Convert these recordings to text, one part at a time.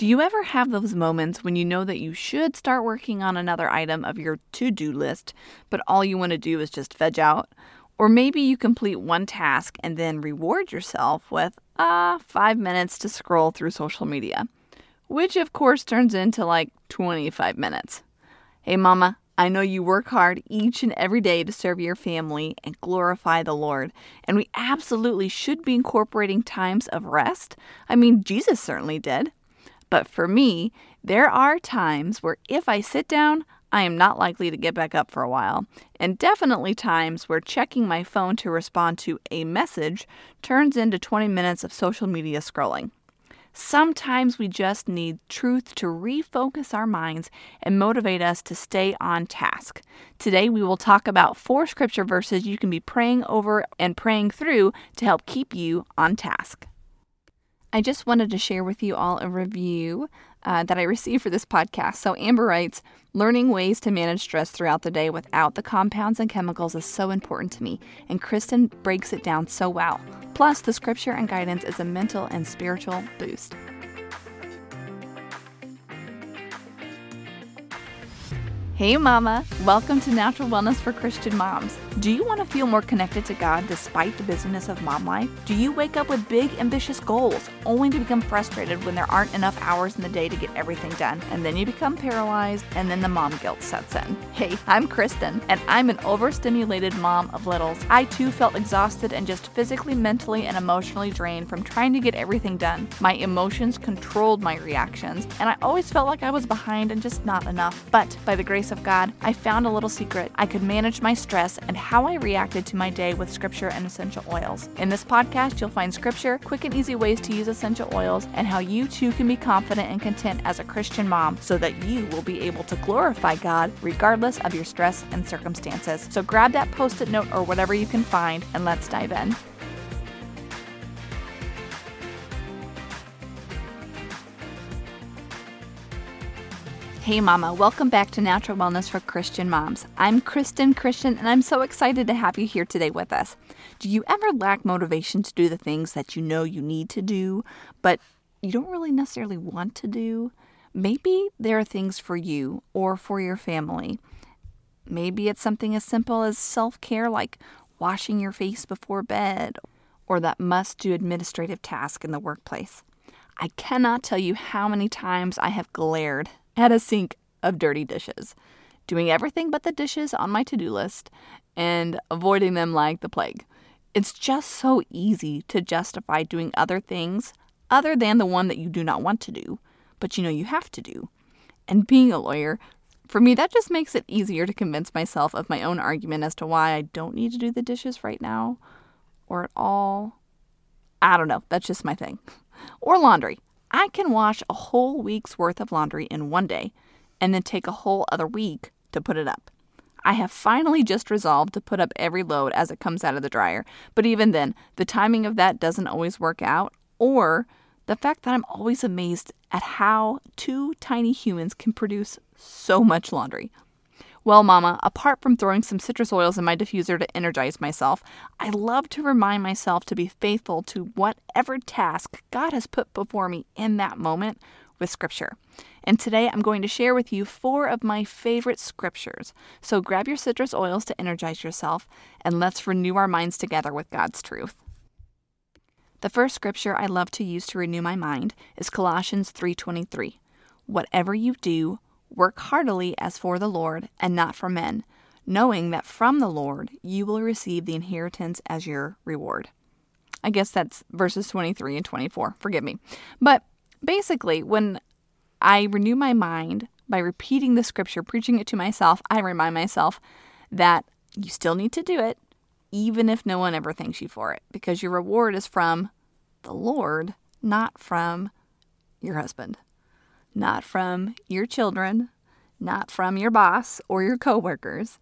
Do you ever have those moments when you know that you should start working on another item of your to do list, but all you want to do is just veg out? Or maybe you complete one task and then reward yourself with, ah, uh, five minutes to scroll through social media, which of course turns into like 25 minutes. Hey, Mama, I know you work hard each and every day to serve your family and glorify the Lord, and we absolutely should be incorporating times of rest. I mean, Jesus certainly did. But for me, there are times where if I sit down, I am not likely to get back up for a while, and definitely times where checking my phone to respond to a message turns into 20 minutes of social media scrolling. Sometimes we just need truth to refocus our minds and motivate us to stay on task. Today, we will talk about four scripture verses you can be praying over and praying through to help keep you on task. I just wanted to share with you all a review uh, that I received for this podcast. So, Amber writes Learning ways to manage stress throughout the day without the compounds and chemicals is so important to me, and Christen breaks it down so well. Plus, the scripture and guidance is a mental and spiritual boost. Hey, Mama! Welcome to Natural Wellness for Christian Moms. Do you want to feel more connected to God despite the busyness of mom life? Do you wake up with big, ambitious goals only to become frustrated when there aren't enough hours in the day to get everything done? And then you become paralyzed, and then the mom guilt sets in. Hey, I'm Christen, and I'm an overstimulated mom of littles. I too felt exhausted and just physically, mentally, and emotionally drained from trying to get everything done. My emotions controlled my reactions, and I always felt like I was behind and just not enough. But by the grace of God, I found a little secret. I could manage my stress and how I reacted to my day with scripture and essential oils. In this podcast, you'll find scripture, quick and easy ways to use essential oils, and how you too can be confident and content as a Christian mom so that you will be able to glorify God regardless of your stress and circumstances. So grab that post it note or whatever you can find, and let's dive in. Hey, Mama, welcome back to Natural Wellness for Christian Moms. I'm Christen Christian, and I'm so excited to have you here today with us. Do you ever lack motivation to do the things that you know you need to do, but you don't really necessarily want to do? Maybe there are things for you or for your family. Maybe it's something as simple as self care, like washing your face before bed, or that must do administrative task in the workplace. I cannot tell you how many times I have glared at a sink of dirty dishes, doing everything but the dishes on my to do list and avoiding them like the plague. It's just so easy to justify doing other things other than the one that you do not want to do, but you know you have to do. And being a lawyer, for me, that just makes it easier to convince myself of my own argument as to why I don't need to do the dishes right now or at all. I don't know. That's just my thing. Or laundry. I can wash a whole week's worth of laundry in one day and then take a whole other week to put it up. I have finally just resolved to put up every load as it comes out of the dryer, but even then, the timing of that doesn't always work out, or the fact that I'm always amazed at how two tiny humans can produce so much laundry. Well, Mama, apart from throwing some citrus oils in my diffuser to energize myself, I love to remind myself to be faithful to whatever task God has put before me in that moment with Scripture. And today I'm going to share with you four of my favorite scriptures. So grab your citrus oils to energize yourself, and let's renew our minds together with God's truth. The first scripture I love to use to renew my mind is Colossians 3:23. Whatever you do, Work heartily as for the Lord and not for men, knowing that from the Lord you will receive the inheritance as your reward. I guess that's verses 23 and 24. Forgive me. But basically, when I renew my mind by repeating the scripture, preaching it to myself, I remind myself that you still need to do it, even if no one ever thanks you for it, because your reward is from the Lord, not from your husband not from your children, not from your boss or your coworkers.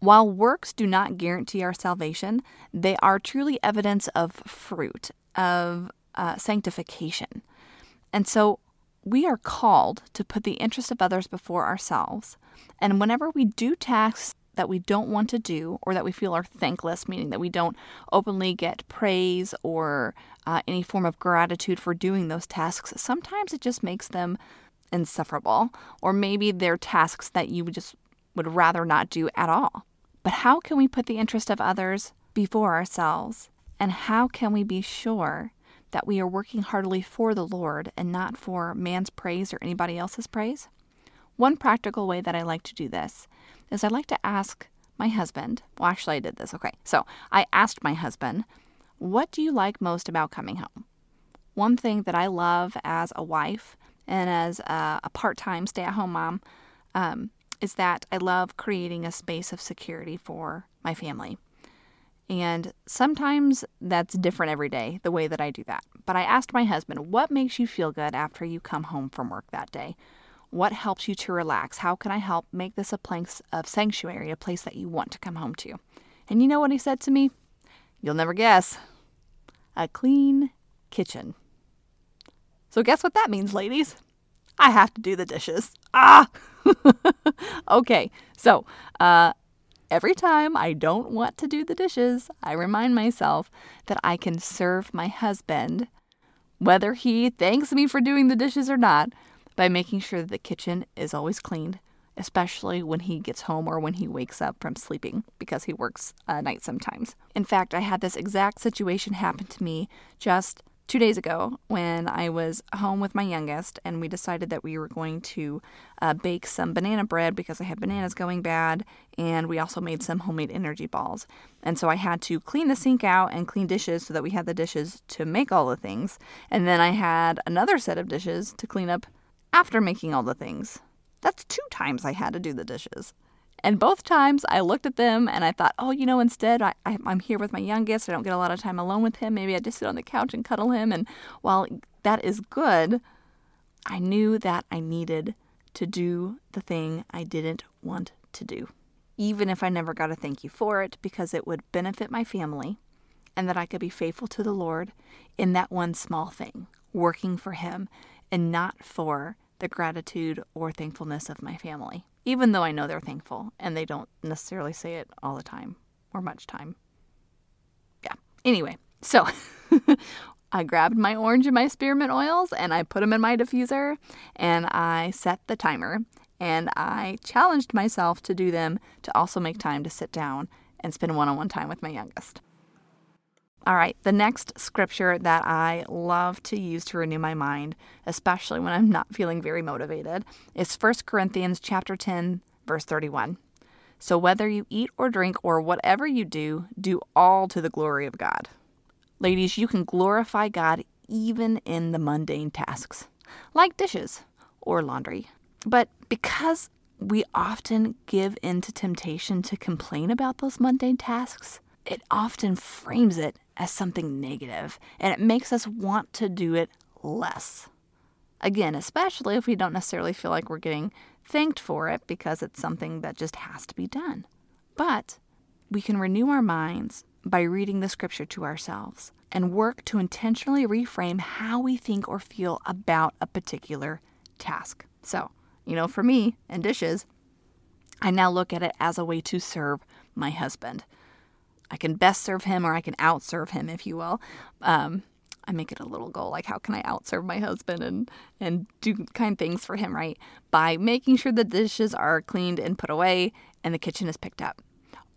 While works do not guarantee our salvation, they are truly evidence of fruit, of uh, sanctification. And so we are called to put the interest of others before ourselves. And whenever we do tasks that we don't want to do or that we feel are thankless, meaning that we don't openly get praise or uh, any form of gratitude for doing those tasks, sometimes it just makes them insufferable. Or maybe they're tasks that you just would rather not do at all. But how can we put the interest of others before ourselves? And how can we be sure that we are working heartily for the Lord and not for man's praise or anybody else's praise? One practical way that I like to do this is I like to ask my husband. Well, actually, I did this. Okay. So I asked my husband, What do you like most about coming home? One thing that I love as a wife and as a, a part time stay at home mom um, is that I love creating a space of security for my family. And sometimes that's different every day, the way that I do that. But I asked my husband, What makes you feel good after you come home from work that day? What helps you to relax? How can I help make this a place of sanctuary, a place that you want to come home to? And you know what he said to me? You'll never guess. A clean kitchen. So, guess what that means, ladies? I have to do the dishes. Ah! okay, so uh, every time I don't want to do the dishes, I remind myself that I can serve my husband, whether he thanks me for doing the dishes or not, by making sure that the kitchen is always cleaned, especially when he gets home or when he wakes up from sleeping because he works uh, night sometimes. In fact, I had this exact situation happen to me just two days ago when I was home with my youngest, and we decided that we were going to uh, bake some banana bread because I had bananas going bad, and we also made some homemade energy balls. And so I had to clean the sink out and clean dishes so that we had the dishes to make all the things. And then I had another set of dishes to clean up after making all the things. That's two times I had to do the dishes. And both times I looked at them and I thought, oh, you know, instead I, I, am here with my youngest. I don't get a lot of time alone with him. Maybe I just sit on the couch and cuddle him. And while that is good, I knew that I needed to do the thing I didn't want to do, even if I never got a thank you for it, because it would benefit my family and that I could be faithful to the Lord in that one small thing, working for Him and not for the gratitude or thankfulness of my family, even though I know they're thankful and they don't necessarily say it all the time or much time. Yeah. Anyway, so I grabbed my orange and my spearmint oils and I put them in my diffuser and I set the timer and I challenged myself to do them to also make time to sit down and spend one on one time with my youngest. All right, the next scripture that I love to use to renew my mind, especially when I'm not feeling very motivated, is 1 Corinthians chapter 10, verse 31. So whether you eat or drink or whatever you do, do all to the glory of God. Ladies, you can glorify God even in the mundane tasks, like dishes or laundry. But because we often give in to temptation to complain about those mundane tasks, it often frames it as something negative, and it makes us want to do it less. Again, especially if we don't necessarily feel like we're getting thanked for it because it's something that just has to be done. But we can renew our minds by reading the scripture to ourselves and work to intentionally reframe how we think or feel about a particular task. So, you know, for me and dishes, I now look at it as a way to serve my husband. I can best serve him or I can outserve him, if you will. Um, I make it a little goal like how can I outserve my husband and and do kind things for him, right? By making sure the dishes are cleaned and put away and the kitchen is picked up.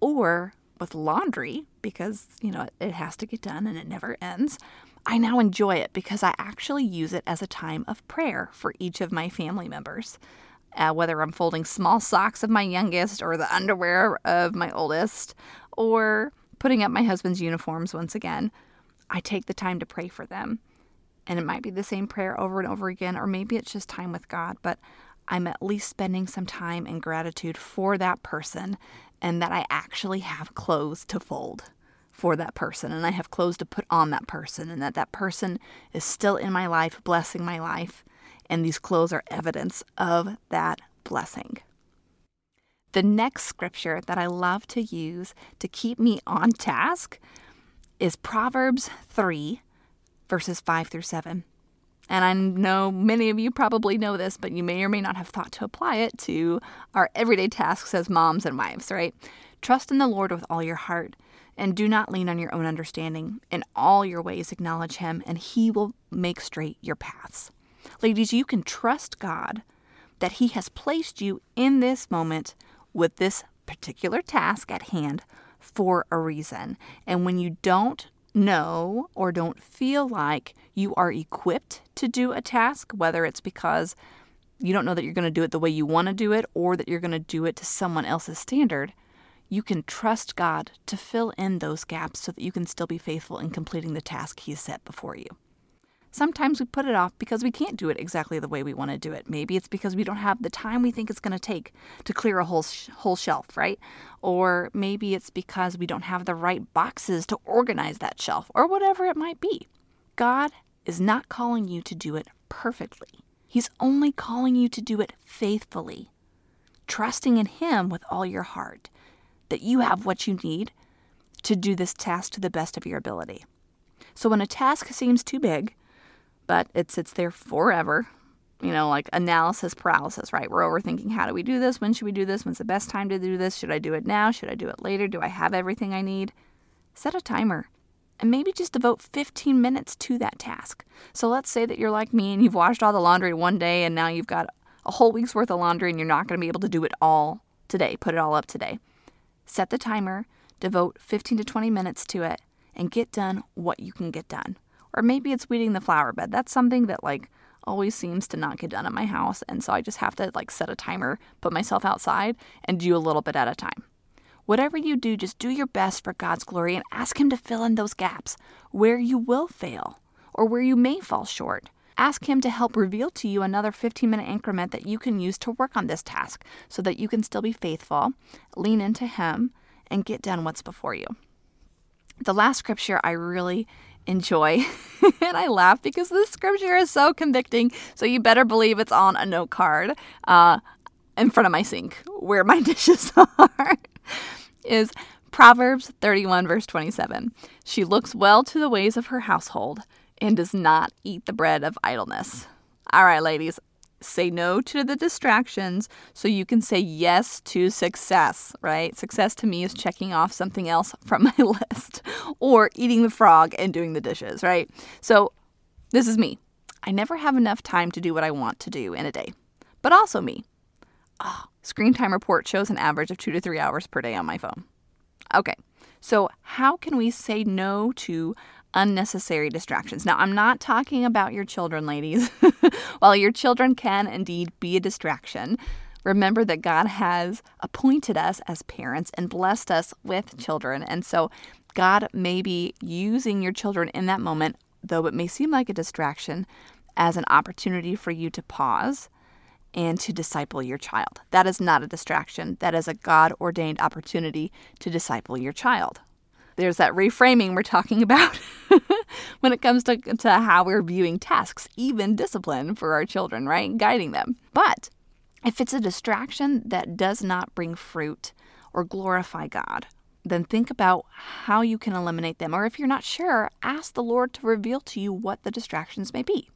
Or with laundry because, you know, it has to get done and it never ends. I now enjoy it because I actually use it as a time of prayer for each of my family members. Uh, whether I'm folding small socks of my youngest or the underwear of my oldest, or putting up my husband's uniforms once again, I take the time to pray for them. And it might be the same prayer over and over again, or maybe it's just time with God, but I'm at least spending some time in gratitude for that person and that I actually have clothes to fold for that person and I have clothes to put on that person and that that person is still in my life, blessing my life. And these clothes are evidence of that blessing. The next scripture that I love to use to keep me on task is Proverbs 3, verses 5 through 7. And I know many of you probably know this, but you may or may not have thought to apply it to our everyday tasks as moms and wives, right? Trust in the Lord with all your heart and do not lean on your own understanding. In all your ways, acknowledge Him, and He will make straight your paths. Ladies, you can trust God that He has placed you in this moment with this particular task at hand for a reason. And when you don't know or don't feel like you are equipped to do a task, whether it's because you don't know that you're going to do it the way you want to do it or that you're going to do it to someone else's standard, you can trust God to fill in those gaps so that you can still be faithful in completing the task He's set before you. Sometimes we put it off because we can't do it exactly the way we want to do it. Maybe it's because we don't have the time we think it's going to take to clear a whole sh- whole shelf, right? Or maybe it's because we don't have the right boxes to organize that shelf or whatever it might be. God is not calling you to do it perfectly. He's only calling you to do it faithfully, trusting in him with all your heart that you have what you need to do this task to the best of your ability. So when a task seems too big, but it sits there forever, you know, like analysis paralysis, right? We're overthinking how do we do this? When should we do this? When's the best time to do this? Should I do it now? Should I do it later? Do I have everything I need? Set a timer and maybe just devote 15 minutes to that task. So let's say that you're like me and you've washed all the laundry one day and now you've got a whole week's worth of laundry and you're not going to be able to do it all today, put it all up today set the timer, devote 15 to 20 minutes to it, and get done what you can get done. Or maybe it's weeding the flower bed. That's something that like always seems to not get done at my house, and so I just have to like set a timer, put myself outside, and do a little bit at a time. Whatever you do, just do your best for God's glory and ask Him to fill in those gaps where you will fail or where you may fall short. Ask Him to help reveal to you another 15 minute increment that you can use to work on this task so that you can still be faithful, lean into Him, and get done what's before you. The last scripture I really enjoy, and I laugh because this scripture is so convicting, so you better believe it's on a note card uh, in front of my sink where my dishes are, is Proverbs 31, verse 27. She looks well to the ways of her household and does not eat the bread of idleness. All right, ladies, say no to the distractions so you can say yes to success, right? Success to me is checking off something else from my list or eating the frog and doing the dishes, right? So, this is me. I never have enough time to do what I want to do in a day. But also me. Oh, screen time report shows an average of two to three hours per day on my phone. Okay, so how can we say no to unnecessary distractions. Now, I'm not talking about your children, ladies. While your children can indeed be a distraction, remember that God has appointed us as parents and blessed us with children. And so, God may be using your children in that moment, though it may seem like a distraction, as an opportunity for you to pause and to disciple your child. That is not a distraction, that is a God ordained opportunity to disciple your child there's that reframing we're talking about when it comes to, to how we're viewing tasks, even discipline for our children, right? Guiding them. But if it's a distraction that does not bring fruit or glorify God, then think about how you can eliminate them. Or if you're not sure, ask the Lord to reveal to you what the distractions may be.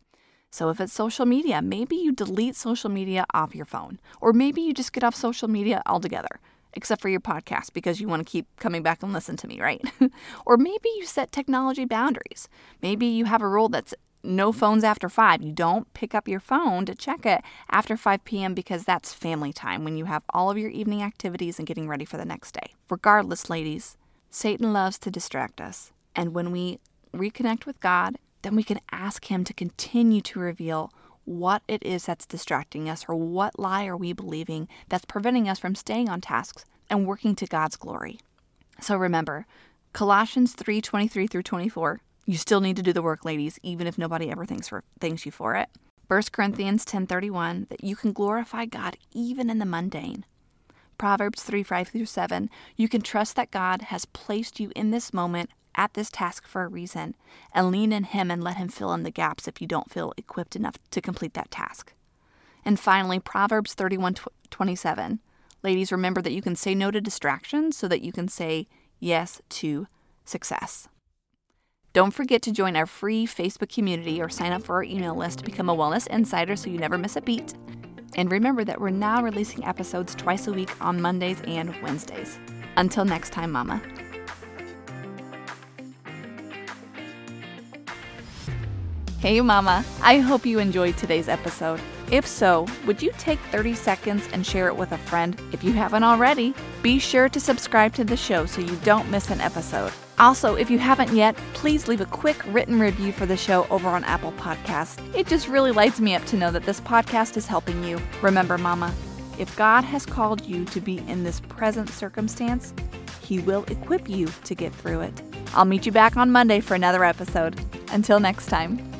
So if it's social media, maybe you delete social media off your phone, or maybe you just get off social media altogether except for your podcast because you want to keep coming back and listen to me, right? or maybe you set technology boundaries. Maybe you have a rule that's no phones after 5. You don't pick up your phone to check it after 5 p.m. because that's family time when you have all of your evening activities and getting ready for the next day. Regardless, ladies, Satan loves to distract us. And when we reconnect with God, then we can ask Him to continue to reveal what it is that's distracting us or what lie are we believing that's preventing us from staying on tasks and working to God's glory. So remember, Colossians 3:23 through 24, you still need to do the work, ladies, even if nobody ever thanks for thanks you for it. 1 Corinthians 10:31 that you can glorify God even in the mundane. Proverbs 3 5 through 7, you can trust that God has placed you in this moment at this task for a reason and lean in Him and let Him fill in the gaps if you don't feel equipped enough to complete that task. And finally, Proverbs 31 27. Ladies, remember that you can say no to distractions so that you can say yes to success. Don't forget to join our free Facebook community or sign up for our email list to become a wellness insider so you never miss a beat. And remember that we're now releasing episodes twice a week on Mondays and Wednesdays. Until next time, Mama. Hey, Mama. I hope you enjoyed today's episode. If so, would you take 30 seconds and share it with a friend if you haven't already? Be sure to subscribe to the show so you don't miss an episode. Also, if you haven't yet, please leave a quick written review for the show over on Apple Podcasts. It just really lights me up to know that this podcast is helping you. Remember, Mama, if God has called you to be in this present circumstance, He will equip you to get through it. I'll meet you back on Monday for another episode. Until next time.